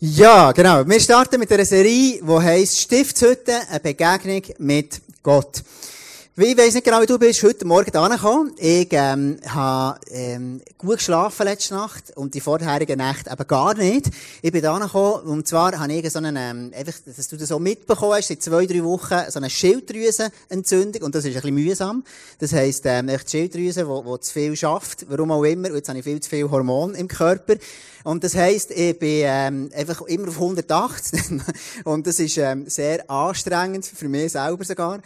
Ja, genau. Wir starten mit einer Serie, die heisst Stiftshütte, eine Begegnung mit Gott. Ich weiss nicht genau, wie du bist heute Morgen da gekommen. Ich, ähm, habe, ähm, gut geschlafen letzte Nacht und die vorherigen Nächte eben gar nicht. Ich bin da gekommen und zwar habe ich so einen, ähm, einfach, dass du das so mitbekommen hast, seit zwei, drei Wochen so eine Schilddrüsenentzündung und das ist ein bisschen mühsam. Das heisst, ähm, die Schilddrüse, die, die zu viel schafft, warum auch immer, und jetzt habe ich viel zu viel Hormon im Körper. Und das heisst, ich bin ähm, einfach immer auf 180 und das ist ähm, sehr anstrengend, für mich selber sogar.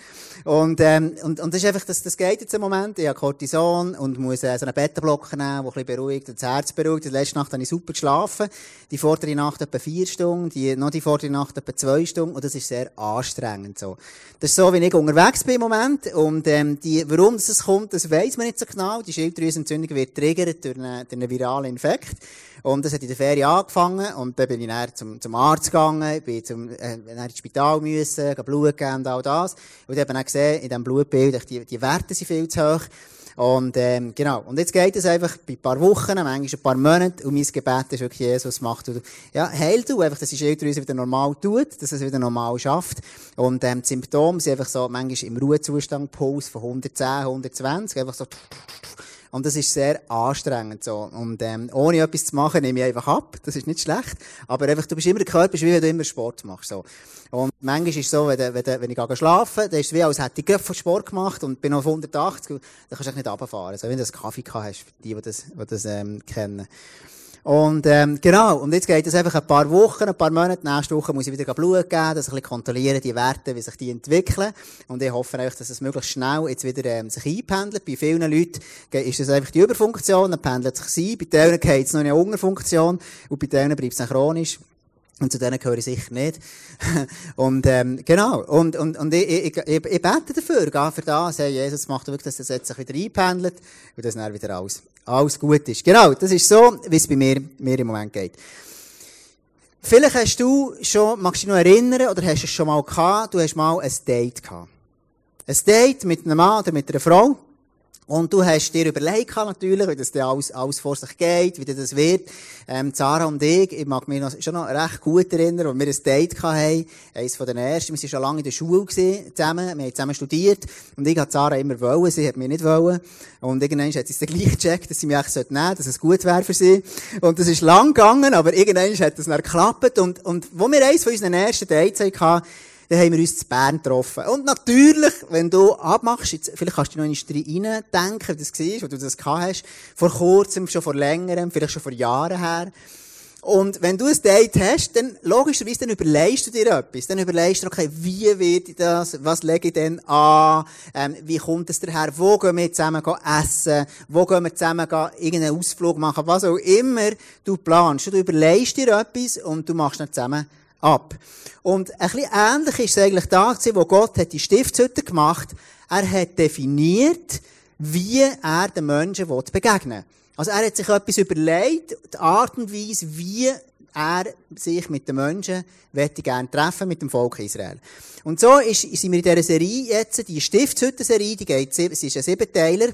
Und, ähm, und, und das ist einfach, das, das geht jetzt im Moment. Ich habe Cortison und muss äh, so einen Bettenblock nehmen, der ein bisschen beruhigt und das Herz beruhigt. Die letzte Nacht habe ich super geschlafen. Die vordere Nacht etwa vier Stunden, die, noch die vordere Nacht etwa zwei Stunden und das ist sehr anstrengend so. Das ist so, wie ich unterwegs bin im Moment und ähm, die, warum das kommt, das weiss man nicht so genau. Die Schilddrüsenentzündung wird triggert durch einen, durch einen viralen Infekt. Und das hat in der Ferie angefangen und dann bin ich dann zum, zum Arzt gegangen, bin zum, äh, dann ins Spital müssen, Blut geben und all das. Und ich habe dann gesehen, in diesem Blutbild, die, die Werte sind viel zu hoch. Und, ähm, genau. Und jetzt geht es einfach bei ein paar Wochen, manchmal ein paar Monaten, und mein Gebet ist wirklich, Jesus, macht du, ja, heil du, einfach, dass die Schilddrüse wieder normal tut, dass es wieder normal schafft. Und, ähm, die Symptome sind einfach so, manchmal im Ruhezustand, Puls von 110, 120, einfach so, und das ist sehr anstrengend so. Und ähm, ohne etwas zu machen, nehme ich einfach ab. Das ist nicht schlecht. Aber einfach, du bist immer der Körper, wie wenn du immer Sport machst. So. Und manchmal ist es so, wenn, wenn, wenn ich gehe dann ist es wie, als hätte ich von Sport gemacht und bin auf 180, dann kannst du nicht runterfahren. So, wenn du einen Kaffee gehabt hast, für die, die das, die das ähm, kennen. Und ähm, genau, und jetzt geht es einfach ein paar Wochen, ein paar Monate. Nächste Woche muss ich wieder Blut geben, dass ich ein kontrollieren, die Werte, wie sich die entwickeln. Und ich hoffe einfach, dass es möglichst schnell jetzt wieder ähm, sich einpendelt. Bei vielen Leuten ist das einfach die Überfunktion, dann pendelt sich sie. Bei denen geht es noch eine Unterfunktion und bei denen bleibt es chronisch. Und zu denen gehöre ich sicher nicht. und, ähm, genau. Und, und, und ich, ich, ich, bete dafür, gehe für das. Hey, Jesus macht wirklich, dass das jetzt sich wieder einpendelt und dass dann wieder alles, alles gut ist. Genau. Das ist so, wie es bei mir, mir im Moment geht. Vielleicht hast du schon, magst du dich noch erinnern, oder hast du es schon mal gehabt, du hast mal ein Date gehabt. Ein Date mit einem Mann oder mit einer Frau. Und du hast dir überlegt natürlich, wie das dann alles, alles vor sich geht, wie das wird. Ähm, Sarah und ich, ich mag mich noch, schon noch recht gut erinnern, als wir ein Date hatten. Eines von den ersten. Wir waren schon lange in der Schule gewesen, zusammen. Wir haben zusammen studiert. Und ich hat Sarah immer wollen, sie hat mich nicht wollen. Und irgendwann hat sie es dann gleich gecheckt, dass sie mich eigentlich nehmen sollte, dass es gut wäre für sie. Und das ist lang gegangen, aber irgendwann hat es dann geklappt. Und, und wo wir eins von unseren ersten Dates hatten, dann haben wir uns zu Bern getroffen. Und natürlich, wenn du abmachst, jetzt, vielleicht kannst du noch in rein denken, wie das war, wo du das gehabt hast, vor kurzem, schon vor längerem, vielleicht schon vor Jahren her. Und wenn du ein Date hast, dann logischerweise, dann überlegst du dir etwas. Dann überlegst du, okay, wie wird ich das? Was lege ich denn an? Ähm, wie kommt es daher? Wo gehen wir zusammen essen? Wo gehen wir zusammen irgendeinen Ausflug machen? Was auch immer du planst. Du überlegst dir etwas und du machst dann zusammen ab. Und ein bisschen ähnlich ist es eigentlich da gewesen, wo Gott hat die Stiftshütte gemacht. Er hat definiert, wie er den Menschen begegnen will. Also er hat sich etwas überlegt, die Art und Weise, wie er sich mit den Menschen möchte gerne treffen, mit dem Volk Israel. Und so ist, sind wir in dieser Serie jetzt, die Stiftshütte-Serie, die geht, sie ist ein Siebenteiler.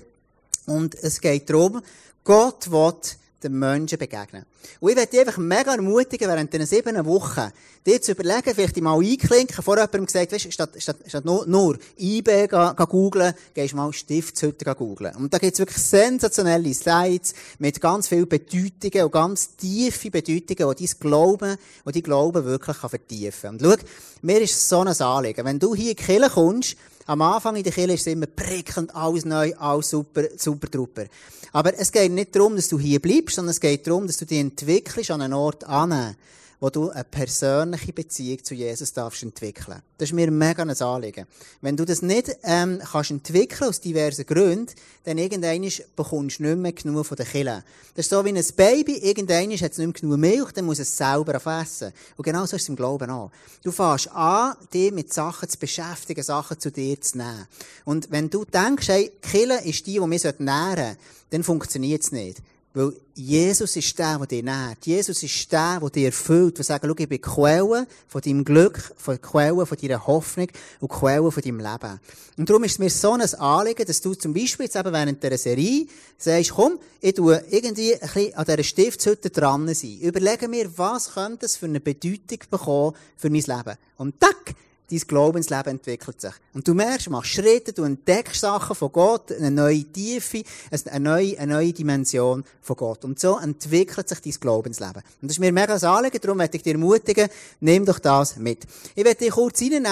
Und es geht darum, Gott will den Menschen begegnen. Und ich werde dich einfach mega ermutigen, während diesen sieben Wochen, dir zu überlegen, vielleicht dich mal einklinken, vor jemandem gesagt, weißt, statt, statt, statt nur, nur eBay googeln, gehst du mal Stiftshütte googeln. Und da gibt's wirklich sensationelle Slides mit ganz vielen Bedeutungen und ganz tiefe Bedeutungen, die dein Glauben, die dein Glauben wirklich vertiefen kann. Und schau, mir ist so ein Anliegen. Wenn du hier in die Kirche kommst, am Anfang in der Kirche ist es immer prickelnd, alles neu, alles super, super trupper. Aber es geht nicht darum, dass du hier bleibst, sondern es geht darum, dass du dich entwickelst an einen Ort an, wo du eine persönliche Beziehung zu Jesus darfst entwickeln. Das ist mir mega ein Anliegen. Wenn du das nicht ähm, kannst entwickeln aus diversen Gründen, dann irgendwann bekommst du nicht mehr genug von der Kille. Das ist so wie ein Baby, irgendwann hat es nicht mehr genug Milch, dann muss es selber essen. Und genau so ist es im Glauben auch. Du fängst an, dich mit Sachen zu beschäftigen, Sachen zu dir zu nehmen. Und wenn du denkst, hey, Kille ist die, die mich nähren sollte, dann funktioniert es nicht. Weil Jesus ist der, der dich nährt. Jesus ist der, der dich erfüllt. Der sagt, schau, ich bin Quelle von deinem Glück, von Quelle von deiner Hoffnung und Quelle von deinem Leben. Und darum ist es mir so ein Anliegen, dass du zum Beispiel jetzt eben während dieser Serie sagst, komm, ich tue irgendwie ein bisschen an dieser Stiftshütte dran sein. Überlege mir, was könnte es für eine Bedeutung bekommen für mein Leben. Und tack, dein Glaubensleben entwickelt sich. Und du merkst, machst Schritte, du entdeckst Sachen von Gott, eine neue Tiefe, eine neue, eine neue Dimension von Gott. Und so entwickelt sich dein Glaubensleben. Und das ist mir mega ein Anliegen, darum möchte ich dir ermutigen, nimm doch das mit. Ich werde dich kurz reinnehmen,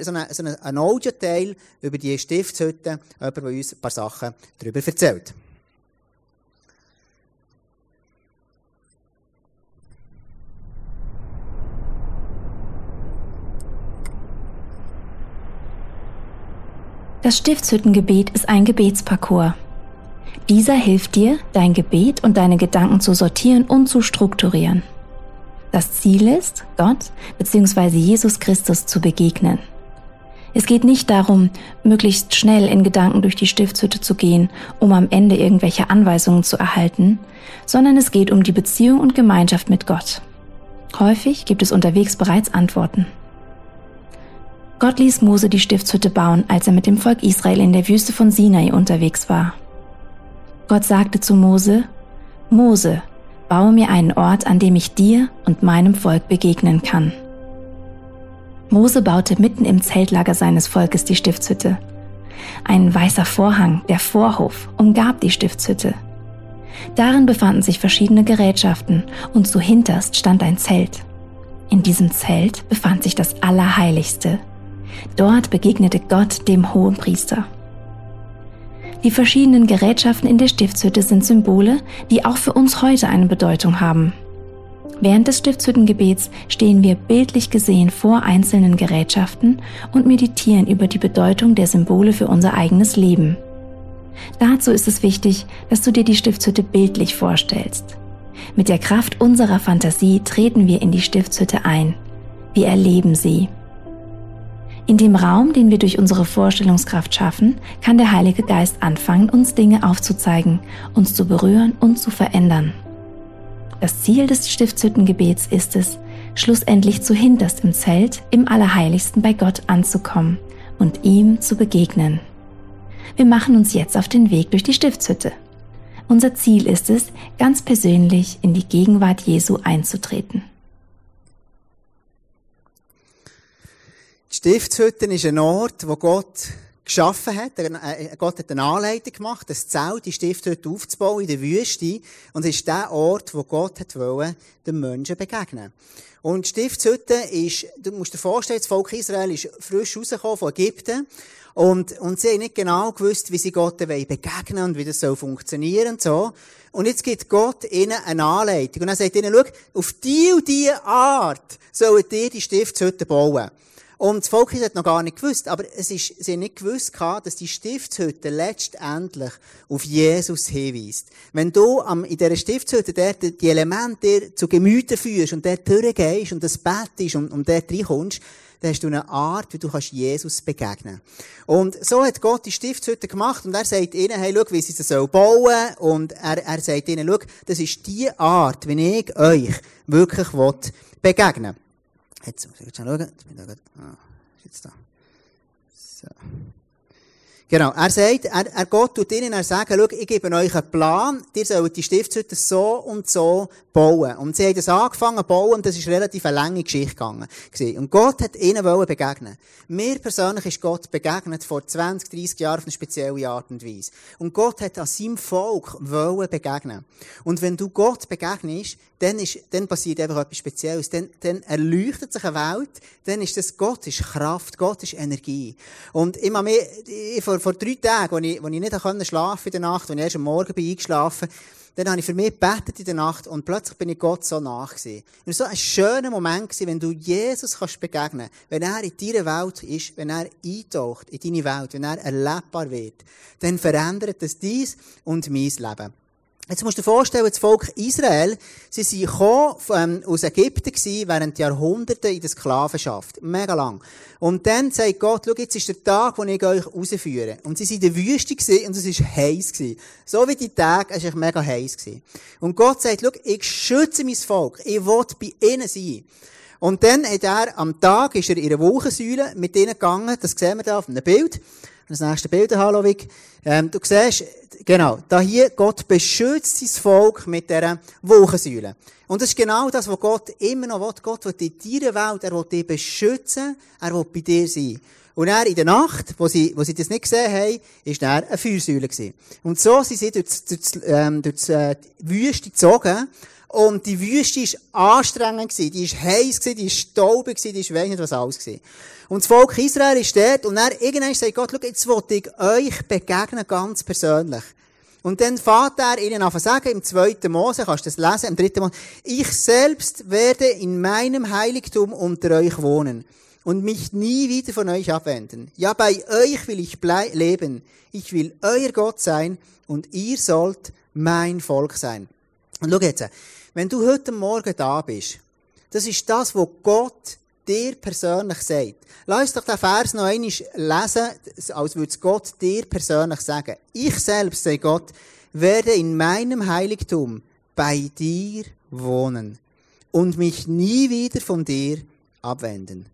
so einen, so einen Audio-Teil über die Stiftshütte, jemand, der uns ein paar Sachen darüber erzählt. Das Stiftshüttengebet ist ein Gebetsparcours. Dieser hilft dir, dein Gebet und deine Gedanken zu sortieren und zu strukturieren. Das Ziel ist, Gott bzw. Jesus Christus zu begegnen. Es geht nicht darum, möglichst schnell in Gedanken durch die Stiftshütte zu gehen, um am Ende irgendwelche Anweisungen zu erhalten, sondern es geht um die Beziehung und Gemeinschaft mit Gott. Häufig gibt es unterwegs bereits Antworten. Gott ließ Mose die Stiftshütte bauen, als er mit dem Volk Israel in der Wüste von Sinai unterwegs war. Gott sagte zu Mose, Mose, baue mir einen Ort, an dem ich dir und meinem Volk begegnen kann. Mose baute mitten im Zeltlager seines Volkes die Stiftshütte. Ein weißer Vorhang, der Vorhof, umgab die Stiftshütte. Darin befanden sich verschiedene Gerätschaften und zu hinterst stand ein Zelt. In diesem Zelt befand sich das Allerheiligste, Dort begegnete Gott dem Hohenpriester. Die verschiedenen Gerätschaften in der Stiftshütte sind Symbole, die auch für uns heute eine Bedeutung haben. Während des Stiftshüttengebets stehen wir bildlich gesehen vor einzelnen Gerätschaften und meditieren über die Bedeutung der Symbole für unser eigenes Leben. Dazu ist es wichtig, dass du dir die Stiftshütte bildlich vorstellst. Mit der Kraft unserer Fantasie treten wir in die Stiftshütte ein. Wir erleben sie. In dem Raum, den wir durch unsere Vorstellungskraft schaffen, kann der Heilige Geist anfangen, uns Dinge aufzuzeigen, uns zu berühren und zu verändern. Das Ziel des Stiftshüttengebets ist es, schlussendlich zu hinterst im Zelt, im Allerheiligsten bei Gott anzukommen und ihm zu begegnen. Wir machen uns jetzt auf den Weg durch die Stiftshütte. Unser Ziel ist es, ganz persönlich in die Gegenwart Jesu einzutreten. Die Stiftshütte ist ein Ort, wo Gott geschaffen hat. Äh, Gott hat eine Anleitung gemacht, das Zelt, die Stiftshütte aufzubauen in der Wüste. Und es ist der Ort, wo Gott hat wollen, den Menschen begegnen. Und die Stiftshütte ist, du musst dir vorstellen, das Volk Israel ist frisch rausgekommen von Ägypten. Und, und sie haben nicht genau gewusst, wie sie Gott begegnen und wie das soll funktionieren und so. Und jetzt gibt Gott ihnen eine Anleitung. Und er sagt ihnen, schau, auf die und die Art sollen ihr die Stiftshütte bauen. Und das Volk hat noch gar nicht gewusst, aber es ist, sie haben nicht gewusst dass die Stiftshütte letztendlich auf Jesus hinweist. Wenn du am, in dieser Stiftshütte dort die Elemente zu Gemüten führst und dort durchgehst und das Bett ist und, und dort reinkommst, dann hast du eine Art, wie du kannst Jesus begegnen Und so hat Gott die Stiftshütte gemacht und er sagt ihnen, hey, schau, wie sie sie bauen sollen Und er, er sagt ihnen, schau, das ist die Art, wie ich euch wirklich begegnen will. Jetzt muss ich jetzt schauen. Jetzt bin ich da, ah, ist jetzt da. So. Genau. Er sagt, er, er Gott tut ihnen, er sagt, schau, ich gebe euch einen Plan, ihr sollt die Stiftshütte so und so bauen. Und sie haben das angefangen zu bauen und das ist relativ eine lange Geschichte gegangen. Und Gott hat ihnen wollen begegnen. Mir persönlich ist Gott begegnet vor 20, 30 Jahren auf eine spezielle Art und Weise. Und Gott hat an seinem Volk wollen begegnen. Und wenn du Gott begegnest, dann, ist, dann passiert einfach etwas Spezielles. Dann, dann erleuchtet sich eine Welt, dann ist das Gott ist Kraft, Gott ist Energie. Und ich, mir, ich, vor, vor drei Tagen, als ich, als ich nicht schlafen konnte in der Nacht, als ich erst am Morgen bin eingeschlafen dann habe ich für mich gebetet in der Nacht und plötzlich bin ich Gott so nach gewesen. Und so ein schöner Moment gewesen, wenn du Jesus kannst begegnen, wenn er in deiner Welt ist, wenn er eintaucht in deine Welt, wenn er erlebbar wird, dann verändert es dies und mein Leben. Jetzt musst du dir vorstellen, das Volk Israel, sie sind gekommen, ähm, aus Ägypten gewesen, während Jahrhunderte in der Sklavenschaft. Mega lang. Und dann sagt Gott, schau, jetzt ist der Tag, wo ich euch rausführe. Und sie sind in der Wüste gewesen, und es ist heiß gewesen. So wie die Tage, es ist mega heiß gewesen. Und Gott sagt, schau, ich schütze mein Volk. Ich will bei ihnen sein. Und dann hat er, am Tag ist er in einer Wolkensäule mit ihnen gegangen. Das sehen wir da auf einem Bild. Das nächste Bild, Halloween. Ähm, du siehst, genau, da hier, Gott beschützt sein Volk mit dieser Wolkensäule. Und das ist genau das, was Gott immer noch will. Gott will in deiner Welt, er will dich beschützen, er will bei dir sein. Und er in der Nacht, wo sie, wo sie das nicht gesehen haben, ist er eine Feuersäule gewesen. Und so sind sie durch, durch, ähm, durch die äh, Wüste gezogen. Und die Wüste war anstrengend gewesen. Die war heiß gewesen, die war staubig die war weiss nicht was alles gewesen. Und das Volk Israel ist dort, und er irgendwann sagt Gott, schau, jetzt will ich euch begegnen, ganz persönlich. Und dann fährt er ihnen an sagen, im zweiten Mose, kannst du das lesen, im dritten Mose, ich selbst werde in meinem Heiligtum unter euch wohnen und mich nie wieder von euch abwenden. Ja, bei euch will ich leben. Ich will euer Gott sein und ihr sollt mein Volk sein. Und schau jetzt, wenn du heute Morgen da bist, das ist das, was Gott dir persönlich sagt. Lass uns doch den Vers noch einmal lesen, als würde es Gott dir persönlich sagen. Ich selbst, sagt Gott, werde in meinem Heiligtum bei dir wohnen und mich nie wieder von dir abwenden.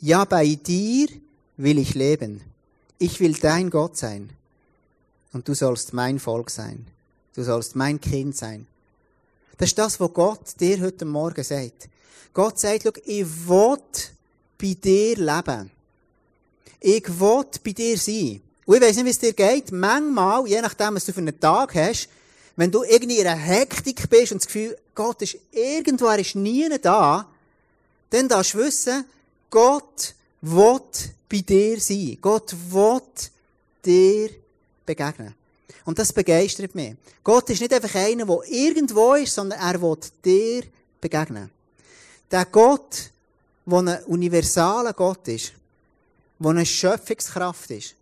Ja, bei dir will ich leben. Ich will dein Gott sein. Und du sollst mein Volk sein. Du sollst mein Kind sein. Das ist das, was Gott dir heute Morgen sagt. Gott sagt, schau, ich will bei dir leben. Ich will bei dir sein. Und ich weiss nicht, wie es dir geht. Manchmal, je nachdem, was du für einen Tag hast, wenn du irgendwie in einer Hektik bist und das Gefühl, Gott ist irgendwo, er ist nie da, dann darfst du wissen, Gott will bei dir sein. Gott will dir begegnen. Und das begeistert mich. Gott ist nicht einfach einer, der irgendwo ist, sondern er will dir begegnen. Der Gott, der ein universaler Gott ist, der eine Schöpfungskraft ist,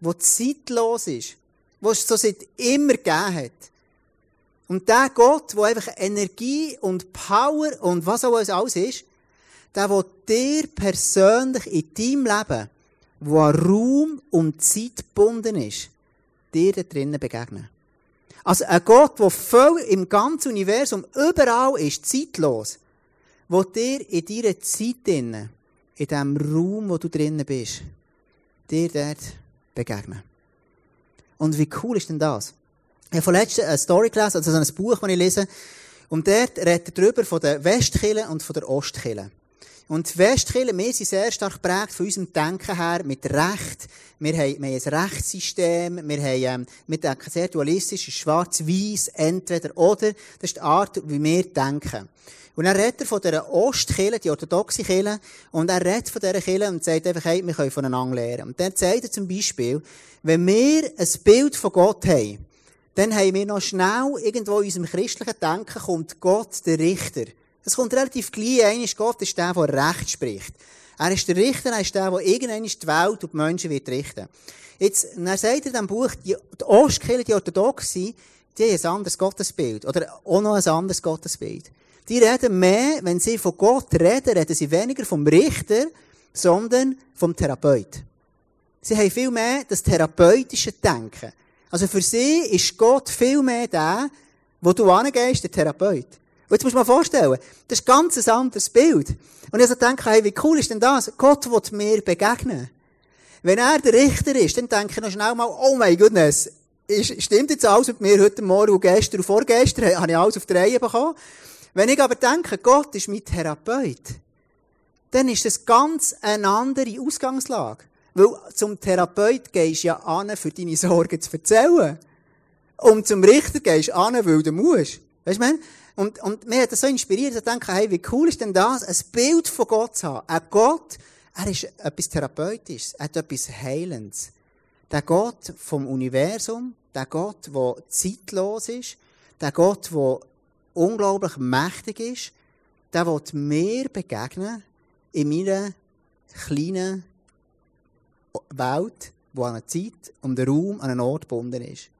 der zeitlos ist, der es so seit immer gegeben hat. Und der Gott, der einfach Energie und Power und was auch alles ist, der, der dir persönlich in deinem Leben, wo an Raum und Zeit gebunden ist, dir da drinnen begegnen. Also ein Gott, der voll im ganzen Universum überall ist, zeitlos, wo dir in deiner Zeit drinnen, in dem Raum, wo du drinnen bist, dir dort begegnen. Und wie cool ist denn das? Ich habe vorletzt eine Story gelesen, also ein Buch, das ich lese, und dort redet er darüber von der Westkille und von der Ostkille. Und die Westkirche, wir sind sehr stark geprägt von unserem Denken her mit Recht. Wir haben, wir haben ein Rechtssystem, wir haben, ähm, wir denken sehr dualistisch, schwarz-weiß, entweder oder. Das ist die Art, wie wir denken. Und er redet von dieser Ostkirche, die orthodoxe Kirche, und er redet von dieser Kirche und sagt einfach, hey, wir können voneinander lernen. Und dann sagt er zum Beispiel, wenn wir ein Bild von Gott haben, dann haben wir noch schnell irgendwo in unserem christlichen Denken kommt Gott, der Richter. Es kommt relativ gleich ein, Gott ist der, der Recht spricht. Er ist der Richter, er ist der, der irgendwann die Welt und die Menschen wird richten. Jetzt, er sagt in diesem Buch, die, die Ostkirche, die die haben ein anderes Gottesbild. Oder auch noch ein anderes Gottesbild. Die reden mehr, wenn sie von Gott reden, reden sie weniger vom Richter, sondern vom Therapeut. Sie haben viel mehr das therapeutische Denken. Also für sie ist Gott viel mehr der, wo du angehst, der Therapeut. Und jetzt musst du mal vorstellen, das ist ganz ein anderes Bild. Und ich so denke, hey, wie cool ist denn das? Gott will mir begegnen. Wenn er der Richter ist, dann denke ich noch schnell mal, oh mein Goodness, stimmt jetzt alles mit mir heute Morgen und gestern und vorgestern, habe ich alles auf die Reihe bekommen. Wenn ich aber denke, Gott ist mein Therapeut, dann ist das ganz eine andere Ausgangslage. Weil zum Therapeut gehst du ja an, für deine Sorgen zu erzählen. Und zum Richter gehst du an, weil du musst. Weißt du, und, und mir hat das so inspiriert, dass ich denke, hey, wie cool ist denn das, ein Bild von Gott zu haben. Ein Gott, er ist etwas Therapeutisches, er hat etwas Heilendes. Der Gott vom Universum, der Gott, der zeitlos ist, der Gott, der unglaublich mächtig ist, der wird mir begegnen in meiner kleinen Welt, die an eine Zeit und einen Raum, an einen Ort gebunden ist.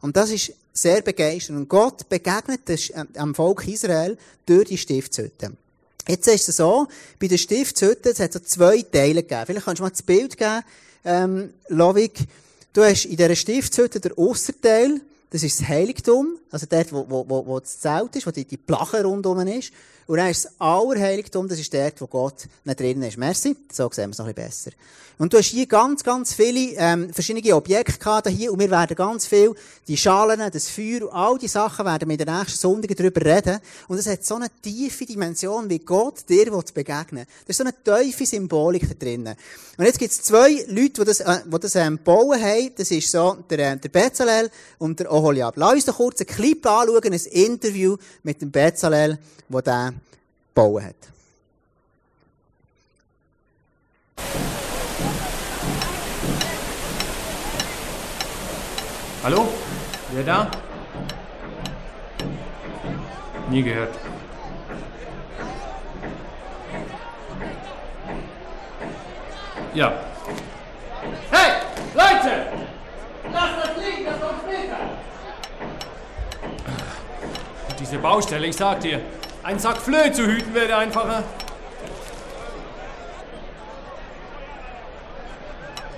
Und das ist sehr begeisternd. Und Gott begegnet dem Volk Israel durch die Stiftshütte. Jetzt ist es so, bei der Stiftshütte, es hat so zwei Teile gegeben. Vielleicht kannst du mal das Bild geben, ähm, Lovik. Du hast in dieser Stiftshütte den Ausserteil, das ist das Heiligtum, also dort, wo, wo, wo, wo das Zelt ist, wo die, die Plache rundum ist. Und dann ist das Allerheiligtum, das ist dort, wo Gott nicht drin ist. Merci, so sehen wir es noch ein bisschen besser. Und du hast hier ganz, ganz viele ähm, verschiedene Objekte gehabt hier und wir werden ganz viel, die Schalen, das Feuer, all die Sachen werden wir in den nächsten Sonntagen darüber reden. Und es hat so eine tiefe Dimension, wie Gott dir begegnen will. Da ist so eine tiefe Symbolik da drinnen. Und jetzt gibt es zwei Leute, die das, äh, die das ähm, bauen haben. Das ist so der, äh, der Bezalel und der Oholiab. Lass uns doch kurz einen Clip anschauen, ein Interview mit dem Bezalel, der den bauen hat. Hallo? Wer da? Nie gehört. Ja. Hey, Leute! Lasst das liegen, das kommt später! Diese Baustelle, ich sag dir, ein Sack Flöhe zu hüten wäre einfacher.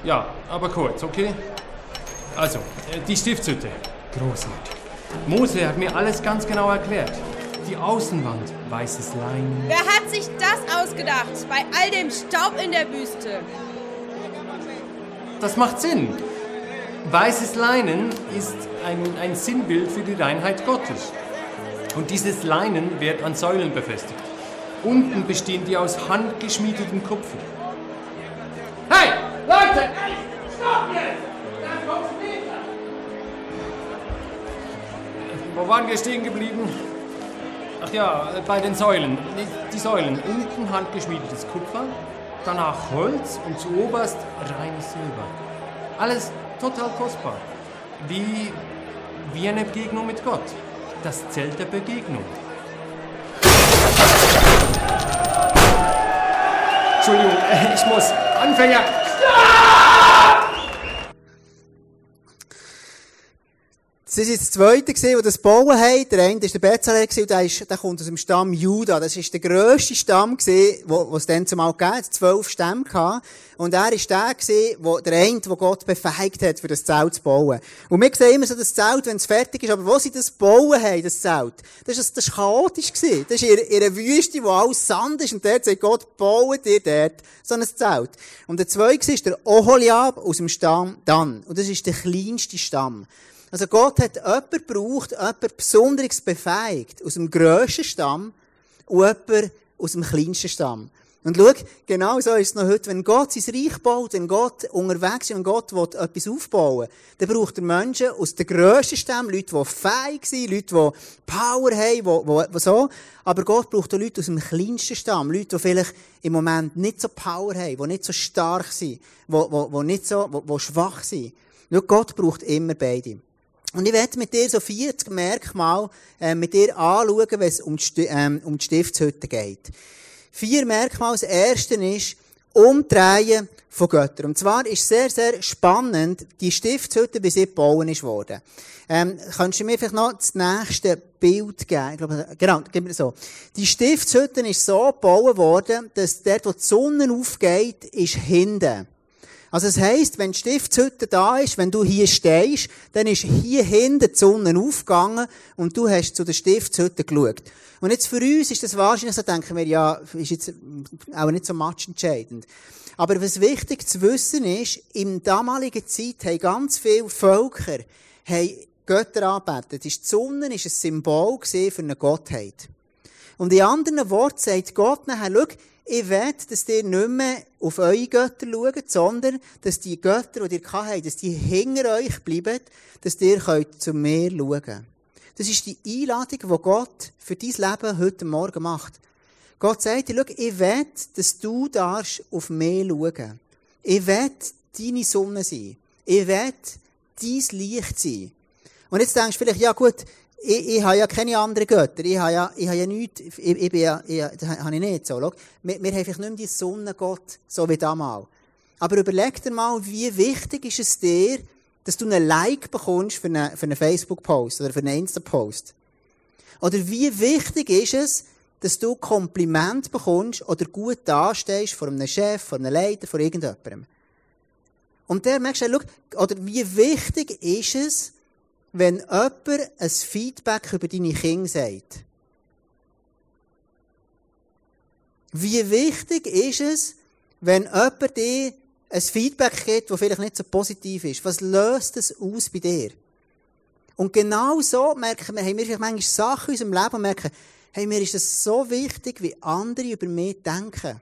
Ja, aber kurz, okay? Also, äh, die Stiftshütte. Großartig. Mose hat mir alles ganz genau erklärt. Die Außenwand, weißes Lein. Wer hat sich das ausgedacht? Bei all dem Staub in der Wüste. Das macht Sinn. Weißes Leinen ist ein, ein Sinnbild für die Reinheit Gottes. Und dieses Leinen wird an Säulen befestigt. Unten bestehen die aus handgeschmiedeten Kupfer. Hey, Leute! Stopp jetzt! Wo waren wir stehen geblieben? Ach ja, bei den Säulen. Die Säulen. Unten handgeschmiedetes Kupfer, danach Holz und zuoberst reines Silber. Alles total kostbar. Wie, wie eine Begegnung mit Gott. Das Zelt der Begegnung. Entschuldigung, ich muss. Anfänger! Das war das zweite, das das bauen haben. Der eine war der Bezalel der, ist, der kommt aus dem Stamm Juda. Das war der grösste Stamm, wo, es dann zumal gegeben Zwölf Stämme gehabt. Und er war der, der eine, der Gott befähigt hat, für das Zelt zu bauen. Und wir sehen immer so das Zelt, wenn es fertig ist. Aber wo sie das bauen haben, das Zelt, das war, das chaotisch gewesen. Das ist in, in einer Wüste, wo alles Sand ist. Und dort sagt Gott, bauen dir dort so ein Zelt. Und der zweite war der Oholiab aus dem Stamm Dan. Und das ist der kleinste Stamm. Also Gott hat jemanden gebraucht, jemanden besonderes befähigt, aus dem grössten Stamm und jemanden aus dem kleinsten Stamm. Und schau, genau so ist es noch heute. Wenn Gott sein Reich baut, wenn Gott unterwegs ist und Gott will etwas aufbauen dann braucht er Menschen aus den grössten Stämmen, Leute, die fähig sind, Leute, die Power haben, die, die, so. Aber Gott braucht auch Leute aus dem kleinsten Stamm, Leute, die vielleicht im Moment nicht so Power haben, die nicht so stark sind, die, die, die nicht so, die, die schwach sind. Schau, Gott braucht immer beide. Und ich werde mit dir so 40 Merkmale äh, mit dir anschauen, wenn es um die, ähm, um die Stiftshütte geht. Vier Merkmale. Das erste ist Umdrehen von Göttern. Und zwar ist sehr, sehr spannend, die Stiftshütte, wie sie gebaut ist worden. Ähm, kannst du mir vielleicht noch das nächste Bild geben? Ich glaube, genau, gib mir so. Die Stiftshütte ist so gebaut worden, dass dort, wo die Sonne aufgeht, ist hinten. Also es heisst, wenn die Stiftshütte da ist, wenn du hier stehst, dann ist hier hinten die Sonne aufgegangen und du hast zu der Stiftshütte geschaut. Und jetzt für uns ist das wahrscheinlich so, denken wir, ja, ist jetzt auch nicht so matchentscheidend. Aber was wichtig zu wissen ist, in damaligen Zeit haben ganz viele Völker Götter angebetet. Die Sonne war ein Symbol für eine Gottheit. Und in anderen Worten sagt Gott nachher, schau, ich will, dass ihr nicht mehr auf eure Götter schaut, sondern dass die Götter, die ihr habt, dass die hinter euch bleiben, dass ihr könnt zu mir schauen Das ist die Einladung, die Gott für dein Leben heute Morgen macht. Gott sagt dir, schau, ich will, dass du darfst auf mich schauen Ich will deine Sonne sein. Ich will dein Licht sein. Und jetzt denkst du vielleicht, ja gut, ich, ich habe ja keine anderen Götter. Ich habe ja, ich habe ja nichts, ich, ich bin ja, ich, das habe ich nicht so. Schau, wir, wir haben vielleicht nicht mehr die Sonnengott, so wie damals. Aber überleg dir mal, wie wichtig ist es dir, dass du einen Like bekommst für einen, für einen Facebook-Post oder für einen Insta-Post? Oder wie wichtig ist es, dass du Kompliment bekommst oder gut dastehst vor einem Chef, vor einem Leiter, vor irgendjemandem? Und der merkst du, schau, oder wie wichtig ist es, wenn jemand ein Feedback über deine Kinder sagt? Wie wichtig ist es, wenn jemand dir ein Feedback gibt, das vielleicht nicht so positiv ist? Was löst das aus bei dir? Und genau so merken wir, haben wir vielleicht manchmal Sachen in unserem Leben und merken, hey, mir ist es so wichtig, wie andere über mich denken.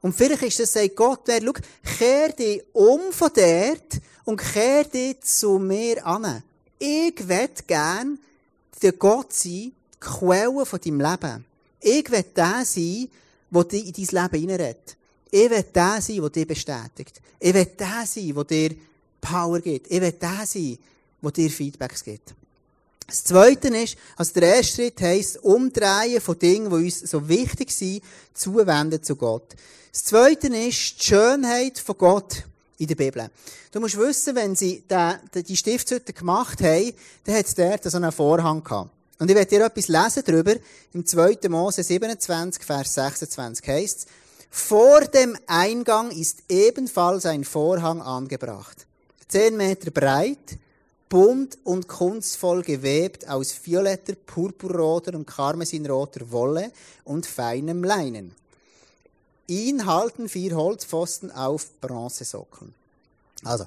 Und vielleicht ist das, sagt Gott, der, schau, kehr dich um von dort und kehr dich zu mir an. Ich will gern der Gott sein, die Quelle von deinem Leben. Ich will der sein, der dich in dein Leben hineinredet. Ich will der sein, der dich bestätigt. Ich will der sein, der dir Power gibt. Ich will der sein, der dir Feedbacks gibt. Das Zweite ist, also der erste Schritt heisst, umdrehen von Dingen, die uns so wichtig sind, zuwenden zu Gott. Das Zweite ist die Schönheit von Gott in der Bibel. Du musst wissen, wenn sie die Stiftshütte gemacht haben, dann hat es dort so einen Vorhang gehabt. Und ich werde dir etwas lesen darüber. Im 2. Mose 27, Vers 26 heißt es, vor dem Eingang ist ebenfalls ein Vorhang angebracht. Zehn Meter breit, bunt und kunstvoll gewebt aus violetter, purpurroter und karmesinroter Wolle und feinem Leinen. Ihn halten vier Holzpfosten auf Bronzesockeln. Also,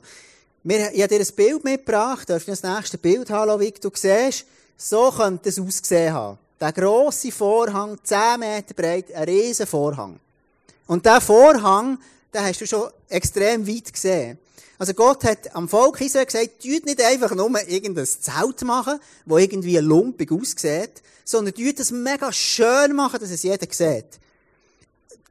ich habe dir ein Bild mitgebracht, darf ich das nächste Bild haben, wie du siehst, so könnte es ausgesehen haben. Der grosse Vorhang, 10 Meter breit, ein riesen Vorhang. Und der Vorhang, den hast du schon extrem weit gesehen. Also Gott hat am Volk Israel gesagt, tut nicht einfach nur irgendein Zelt machen, wo irgendwie lumpig aussieht, sondern tut es mega schön machen, dass es jeder sieht.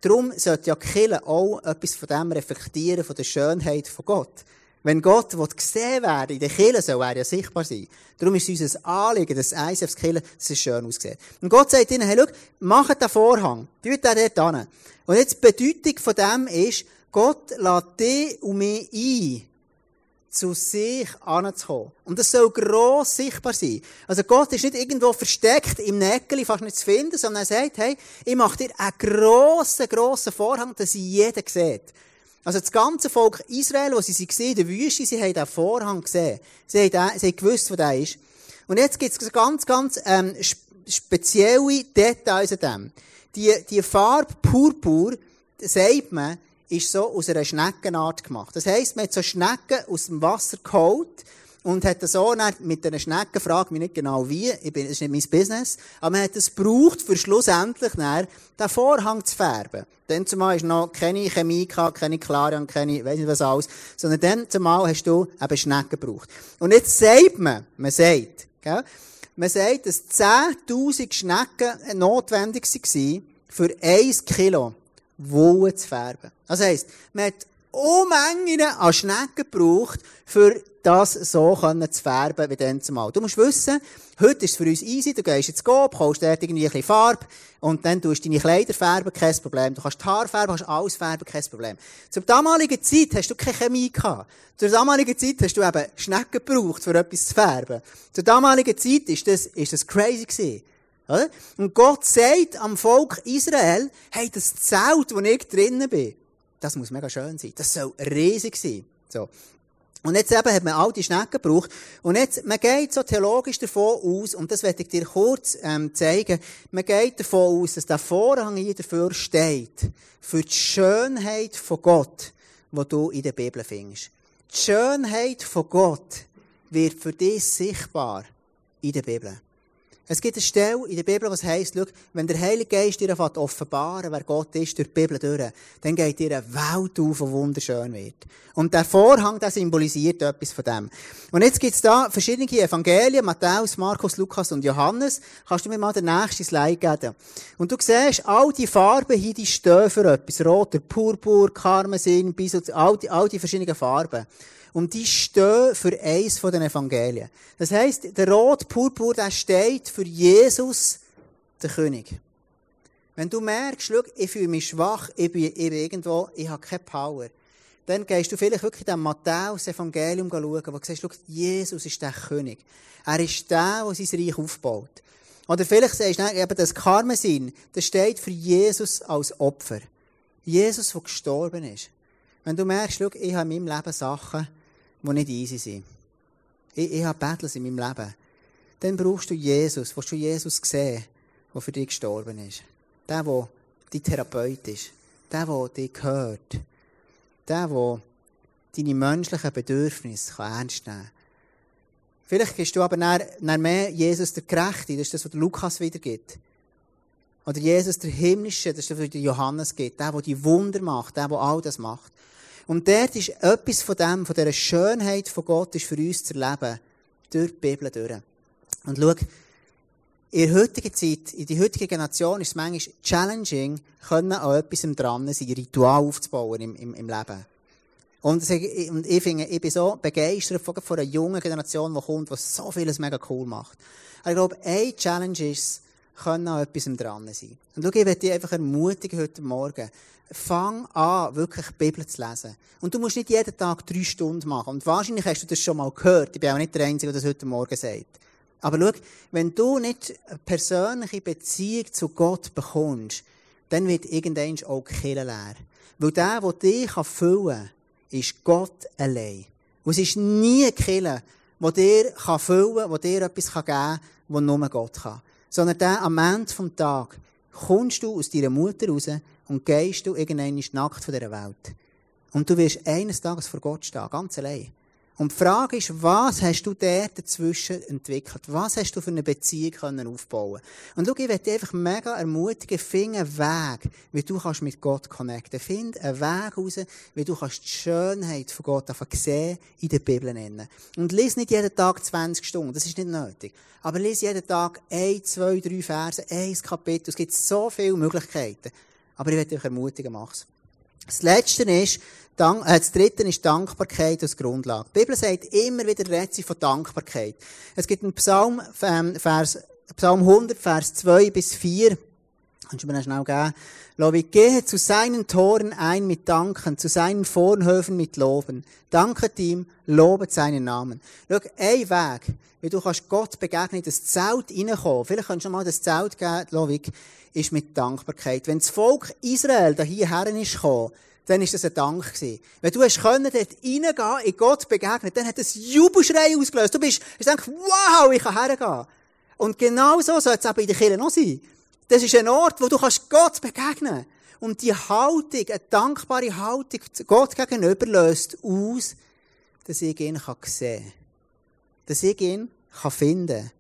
Darum sollte ja Kille auch etwas von dem reflektieren, von der Schönheit von Gott. Wenn Gott gesehen werden in der Kirche, soll er ja sichtbar sein. Darum ist es unser Anliegen, dass Kirche, dass es schön aussieht. Und Gott sagt ihnen, hey, schau, macht den Vorhang. Tut den dort an. Und jetzt die Bedeutung von dem ist, Gott lädt dich und mich ein, zu sich anzukommen. Und das soll gross sichtbar sein. Also Gott ist nicht irgendwo versteckt im Näckeli, fast nicht zu finden, sondern er sagt, hey, ich mache dir einen grossen, grossen Vorhang, dass jeder sieht. Also das ganze Volk Israel, wo sie waren in der Wüste, sie haben den Vorhang gesehen. Sie haben, sie haben gewusst, wo der ist. Und jetzt gibt es ganz, ganz ähm, spezielle Details an dem. Die, die Farbe Purpur, sagt man, ist so aus einer Schneckenart gemacht. Das heisst, man hat so Schnecken aus dem Wasser geholt und hat so dann mit einer Schnecke, frage mich nicht genau wie, ich bin, das ist nicht mein Business, aber man hat es gebraucht, für schlussendlich dann den Vorhang zu färben. Dann zumal ist noch keine Chemie gehabt, keine Klarion, keine, weiss nicht was alles, sondern dann zumal hast du eben Schnecken gebraucht. Und jetzt sagt man, man sagt, gell, man sagt, dass 10.000 Schnecken notwendig waren, für 1 Kilo Wolle zu färben. Das heisst, man hat Unmengen an Schnecken gebraucht, für das so können zu färben wie dann zumal. Du musst wissen, heute ist es für uns easy, du gehst ins Coop, kaufst dort irgendwie ein bisschen Farbe und dann tust du deine Kleider färben, kein Problem. Du kannst die Haare färben, kannst alles färben, kein Problem. Zur damaligen Zeit hast du keine Chemie gehabt. Zur damaligen Zeit hast du eben Schnecken gebraucht, für etwas zu färben. Zur damaligen Zeit ist das, ist das crazy gewesen. Und Gott sagt am Volk Israel, hey, das Zelt, wo ich drinnen bin, das muss mega schön sein. Das soll riesig sein. So. Und jetzt eben hat man all die Schnecken gebraucht. Und jetzt, man geht so theologisch davon aus, und das werde ich dir kurz ähm, zeigen, man geht davon aus, dass der Vorhang hier dafür steht, für die Schönheit von Gott, die du in der Bibel findest. Die Schönheit von Gott wird für dich sichtbar in der Bibel. Es gibt eine Stelle in der Bibel, was heisst, schau, wenn der Heilige Geist dir offenbaren wer Gott ist, durch die Bibel durch, dann geht dir eine Welt auf, die wunderschön wird. Und der Vorhang, der symbolisiert etwas von dem. Und jetzt gibt's da verschiedene Evangelien, Matthäus, Markus, Lukas und Johannes. Kannst du mir mal den nächsten Slide geben? Und du siehst, all die Farben hier, die stehen für etwas. Roter, Purpur, Karmesin, Bisot, all all die verschiedenen Farben. Und die stehen für eins von den Evangelien. Das heisst, der rot Purpur, der steht für Jesus, der König. Wenn du merkst, schau, ich fühle mich schwach, ich bin, irgendwo, ich habe keine Power. dann gehst du vielleicht wirklich dem Matthäus-Evangelium schauen, wo du siehst, schau, Jesus ist der König. Er ist der, der sein Reich aufbaut. Oder vielleicht sagst du, eben das Karmesin, das steht für Jesus als Opfer. Jesus, der gestorben ist. Wenn du merkst, schau, ich habe in meinem Leben Sachen, die nicht easy sind. Ich, ich habe Battles in meinem Leben. Dann brauchst du Jesus. Willst du Jesus sehen, der für dich gestorben ist? Der, der dein Therapeut ist. Der, der dich gehört. Der, der deine menschlichen Bedürfnisse ernst nehmen kann. Vielleicht gibst du aber nach, nach mehr Jesus der Gerechte. Das ist das, was Lukas wiedergibt. Oder Jesus der Himmlische, das ist das, was Johannes gibt. Der, der die Wunder macht. Der, der all das macht. Und dort ist etwas von dem, von dieser Schönheit von Gott, ist für uns zu erleben. Durch die Bibel durch. Und schau, in der heutigen Zeit, in der heutigen Generation ist es manchmal challenging, können an etwas dran sein, ein Ritual aufzubauen im, im, im Leben. Und ich, und ich finde, ich bin so begeistert von, einer jungen Generation, die kommt, die so vieles mega cool macht. ich glaube, eine Challenge ist, können an etwas dran sein. Und schau, ich werde dich einfach ermutigen heute Morgen. Fang an, wirklich die Bibel zu lesen. Und du musst nicht jeden Tag drei Stunden machen. Und wahrscheinlich hast du das schon mal gehört. Ich bin auch nicht der Einzige, der das heute Morgen sagt. Aber schau, wenn du nicht eine persönliche Beziehung zu Gott bekommst, dann wird irgendwann auch die leer. Weil der, der dich füllen kann, ist Gott allein. Und es ist nie eine Kirche, die dir füllen kann, die dir etwas geben kann, was nur Gott kann. Sondern der, am Ende des Tages kommst du aus deiner Mutter raus und gehst du irgendwann nackt von dieser Welt. Und du wirst eines Tages vor Gott stehen, ganz allein. Und die Frage ist, was hast du dort dazwischen entwickelt? Was hast du für eine Beziehung können aufbauen Und schau, ich werde dich einfach mega ermutigen, finde einen Weg, wie du kannst mit Gott connecten. Find einen Weg raus, wie du kannst die Schönheit von Gott einfach sehen in der Bibel nennen. Und lies nicht jeden Tag 20 Stunden, das ist nicht nötig. Aber lies jeden Tag ein, zwei, drei Verse, ein Kapitel. Es gibt so viele Möglichkeiten. Aber ich werde dich ermutigen, mach's. Das Letzte ist, Dank, äh, das Dritte ist Dankbarkeit als Grundlage. Die Bibel sagt immer wieder Rätsel von Dankbarkeit. Es gibt einen Psalm, ähm, Vers, Psalm 100, Vers 2 bis 4. Kannst du mir schnell geben? Lobi, gehe zu seinen Toren ein mit Danken, zu seinen Vorhöfen mit Loben. Danket ihm, lobet seinen Namen. Schau, ein Weg, wie du kannst Gott begegnen, das Zelt reinkommen. Vielleicht kannst du mal das Zelt geben, Lovik, ist mit Dankbarkeit. Wenn das Volk Israel da hierher ist gekommen, dann ist das ein Dank gewesen. Wenn du hast können, dort reingehen, in Gott begegnen, dann hat das Jubelschrei ausgelöst. Du bist, du denkst, wow, ich kann hergehen. Und genau so soll es eben in der Kirche noch sein. Das ist ein Ort, wo du kannst Gott begegnen Und die Haltung, eine dankbare Haltung Gott gegenüber löst aus, dass ich ihn sehen kann. Dass ich ihn finden kann.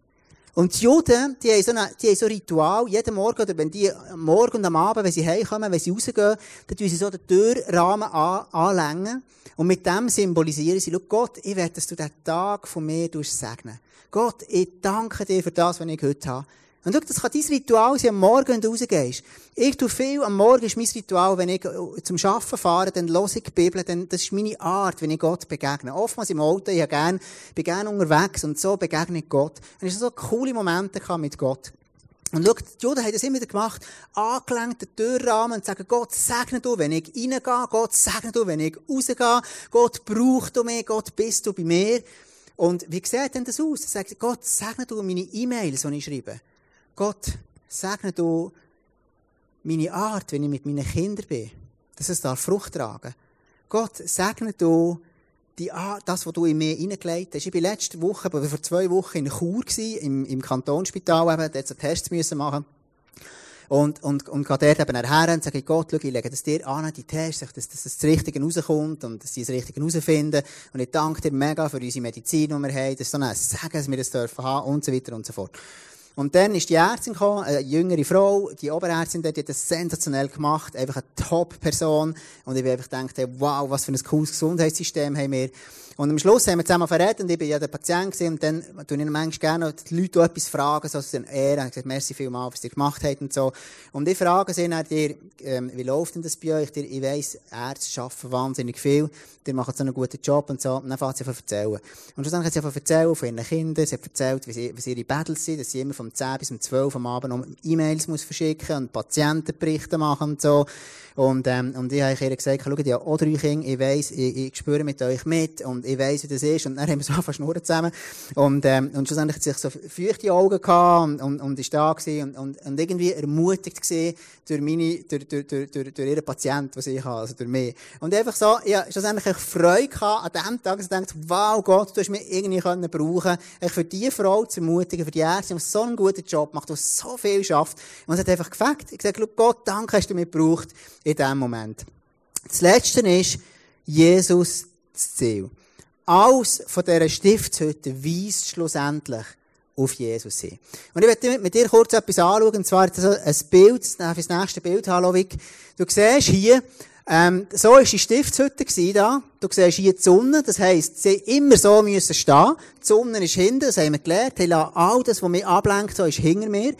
Und die Juden, die haben so, eine, die haben so ein Ritual, jeden Morgen, oder wenn die am Morgen und am Abend, wenn sie heimkommen, wenn sie rausgehen, dann tun sie so den Türrahmen an, anlängen. Und mit dem symbolisieren sie, schau Gott, ich will, dass du den Tag von mir segnen. Gott, ich danke dir für das, was ich heute habe. Und schau, das kann dein Ritual sein, am Morgen, wenn du rausgehst. Ich tue viel, am Morgen ist mein Ritual, wenn ich äh, zum Arbeiten fahre, dann höre ich die Bibel, dann, das ist meine Art, wenn ich Gott begegne. Oftmals im Auto, ich gern, bin gerne unterwegs und so begegne ich Gott. Und ich so coole Momente mit Gott. Und schau, die Juden haben das immer wieder gemacht, angelenkt, den Türrahmen und sagen, Gott, segne du, wenn ich reingehe, Gott, segne du, wenn ich rausgehe, Gott, brauchst du mich, Gott, bist du bei mir. Und wie sieht denn das aus? Er sagt, Gott, segne du meine E-Mails, die ich schreibe. Gott, segne du meine Art, wenn ich mit meinen Kindern bin, dass es da Frucht tragen. Gott, segne du die das, was du in mir hineingelegt hast. Ich war letzte Woche, vor zwei Wochen in Chur im, im Kantonsspital eben, dort so Tests müssen machen. Und, und, und gehe dort eben her und sage, Gott, schau, ich lege das dir an, die Tests, dass, dass das Richtige rauskommt und dass sie das Richtige herausfinden. Und ich danke dir mega für unsere Medizin, die wir haben. Das so ein Sagen, dass wir das dürfen haben und so weiter und so fort. Und dann ist die Ärztin gekommen, eine jüngere Frau, die Oberärztin dort, die hat das sensationell gemacht, einfach eine Top-Person. Und ich habe einfach gedacht, wow, was für ein cooles Gesundheitssystem haben wir. Und am Schluss haben wir zusammen verredet und ich bin ja der Patient gewesen, und dann tue ich manchmal gerne die Leute etwas fragen, so aus den Ehren. Gesagt, merci vielmals, was ihr gemacht habt und so. Und ich frage sie dann dir, ähm, wie läuft denn das bei euch? Ich weiss, Ärzte arbeiten wahnsinnig viel, die machen so einen guten Job und so. Und dann fängt sie an erzählen. Und schlussendlich hat sie von erzählen von ihren Kindern, sie hat erzählt, wie, wie ihre Battles sind, dass sie immer vom 10 bis um 12 am Abend noch E-Mails muss verschicken und Patientenberichte machen und so. Und, ähm, und ich habe ihr gesagt, schau, ich habe auch drei Kinder, ich weiss, ich, ich spüre mit euch mit und ich weiss, wie das ist. Und dann haben wir so fast nur zusammen. Und, ähm, und schlussendlich hat sich so feuchte Augen gehabt und, und, und ist da gewesen und, und, und irgendwie ermutigt gewesen durch meine, durch, durch, durch, durch, durch ihren Patienten, was ich habe, also durch mich. Und einfach so, ja, schlussendlich eine Freude gehabt an dem Tag, dass ich dachte, wow, Gott, du hast mich irgendwie können brauchen, ich für diese Frau zu ermutigen, für die Ärzte, die so einen guten Job macht, die so viel schafft. Und es hat einfach gefällt. Ich gesagt, Gott, danke, hast du mich gebraucht in diesem Moment. Das Letzte ist, Jesus das Ziel. Alles von dieser Stiftshütte weist schlussendlich auf Jesus hin. Und ich möchte mit dir kurz etwas anschauen, und zwar ein Bild, das ich nächste Bild haben, Du siehst hier, ähm, so war die Stiftshütte da. Du siehst hier die Sonne, das heisst, sie immer so müssen stehen. Die Sonne ist hinten, das haben wir gelernt. Lassen all das, was mich ablenkt, so ist hinter mir.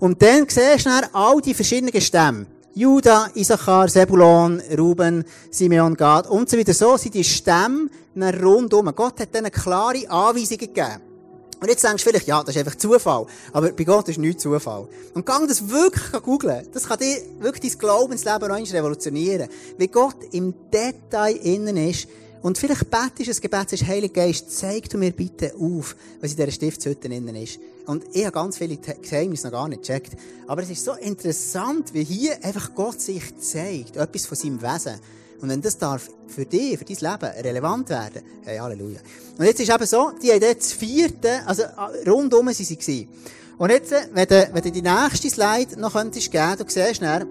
Und dann siehst du dann all die verschiedenen Stämme. Judah, Issachar, Sebulon, Ruben, Simeon, Gad und so weiter. So sind die Stämme rundum. Gott hat ihnen klare Anweisungen gegeben. Und jetzt denkst du vielleicht, ja, das ist einfach Zufall. Aber bei Gott ist nichts Zufall. Und gang das wirklich googeln. Das kann dir wirklich dein Glaubensleben noch revolutionieren. Wie Gott im Detail innen ist. Und vielleicht betest du ein Gebet, sagst, Heiliger Geist, zeig du mir bitte auf, was in dieser Stiftshütte innen ist. Und ich habe ganz viele Geheimnisse noch gar nicht gecheckt. Aber es ist so interessant, wie hier einfach Gott sich zeigt. Etwas von seinem Wesen. Und wenn das darf für dich, für dein Leben relevant werden, hey, Halleluja. Und jetzt ist eben so, die haben dort das vierte, also rundum sind sie gewesen. Und jetzt, wenn du, wenn du die nächste Slide noch könntest geben, du siehst dann,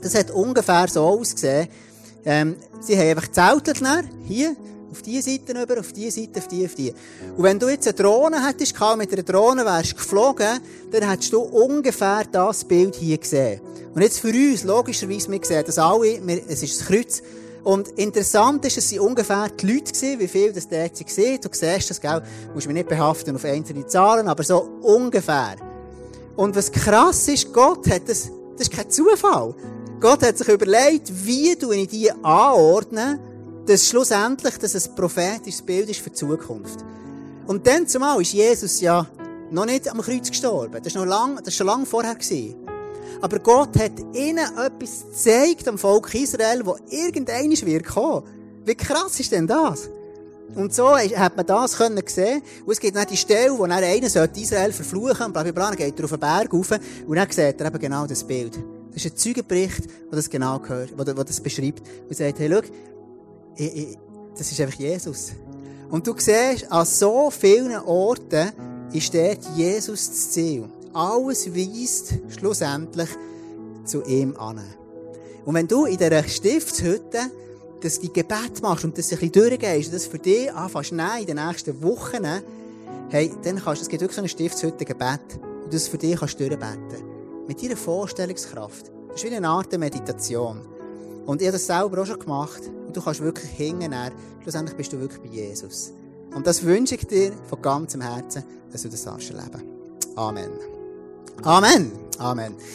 das hat ungefähr so ausgesehen, ähm, sie haben einfach gezeltet dann, hier, auf diese Seite über, auf diese Seite, auf die, auf die. Und wenn du jetzt eine Drohne hättest mit einer Drohne wärst geflogen, dann hättest du ungefähr das Bild hier gesehen. Und jetzt für uns, logischerweise, wir sehen das alle, wir, es ist das Kreuz, und interessant ist, es waren ungefähr die Leute, wie viel das dort waren. Du siehst das, gell? Musst mich nicht behaften auf einzelne Zahlen, aber so ungefähr. Und was krass ist, Gott hat das, das ist kein Zufall. Gott hat sich überlegt, wie du in die anordnen, dass schlussendlich das ein prophetisches Bild ist für die Zukunft. Und dann zumal ist Jesus ja noch nicht am Kreuz gestorben. Das war noch lang, schon lange vorher gewesen. Aber Gott hat ihnen etwas gezeigt am Volk Israel, wo irgendeiner wird kommen. Wie krass ist denn das? Und so hat man das können sehen. Und es gibt dann die Stelle, wo dann einer Israel verfluchen und bla bla bla, geht er auf den Berg rauf und dann sieht er eben genau das Bild. Das ist ein Zeugenbericht, der das genau gehört, wo, wo das beschreibt. Und sagt, hey, schau, ich, ich, das ist einfach Jesus. Und du siehst, an so vielen Orten ist dort Jesus das Ziel. Alles weist schlussendlich zu ihm an. Und wenn du in dieser Stiftshütte dass die Gebet machst und das ein bisschen durchgehst und das für dich anfängst nein, in den nächsten Wochen, hey, dann kannst du, es gibt wirklich so eine Stiftshütte Gebet und du das für dich kannst durchbeten. Mit deiner Vorstellungskraft. Das ist wie eine Art Meditation. Und ich habe das selber auch schon gemacht. Und du kannst wirklich hingehen. Schlussendlich bist du wirklich bei Jesus. Und das wünsche ich dir von ganzem Herzen, dass du das erleben Amen. Amen. Amen.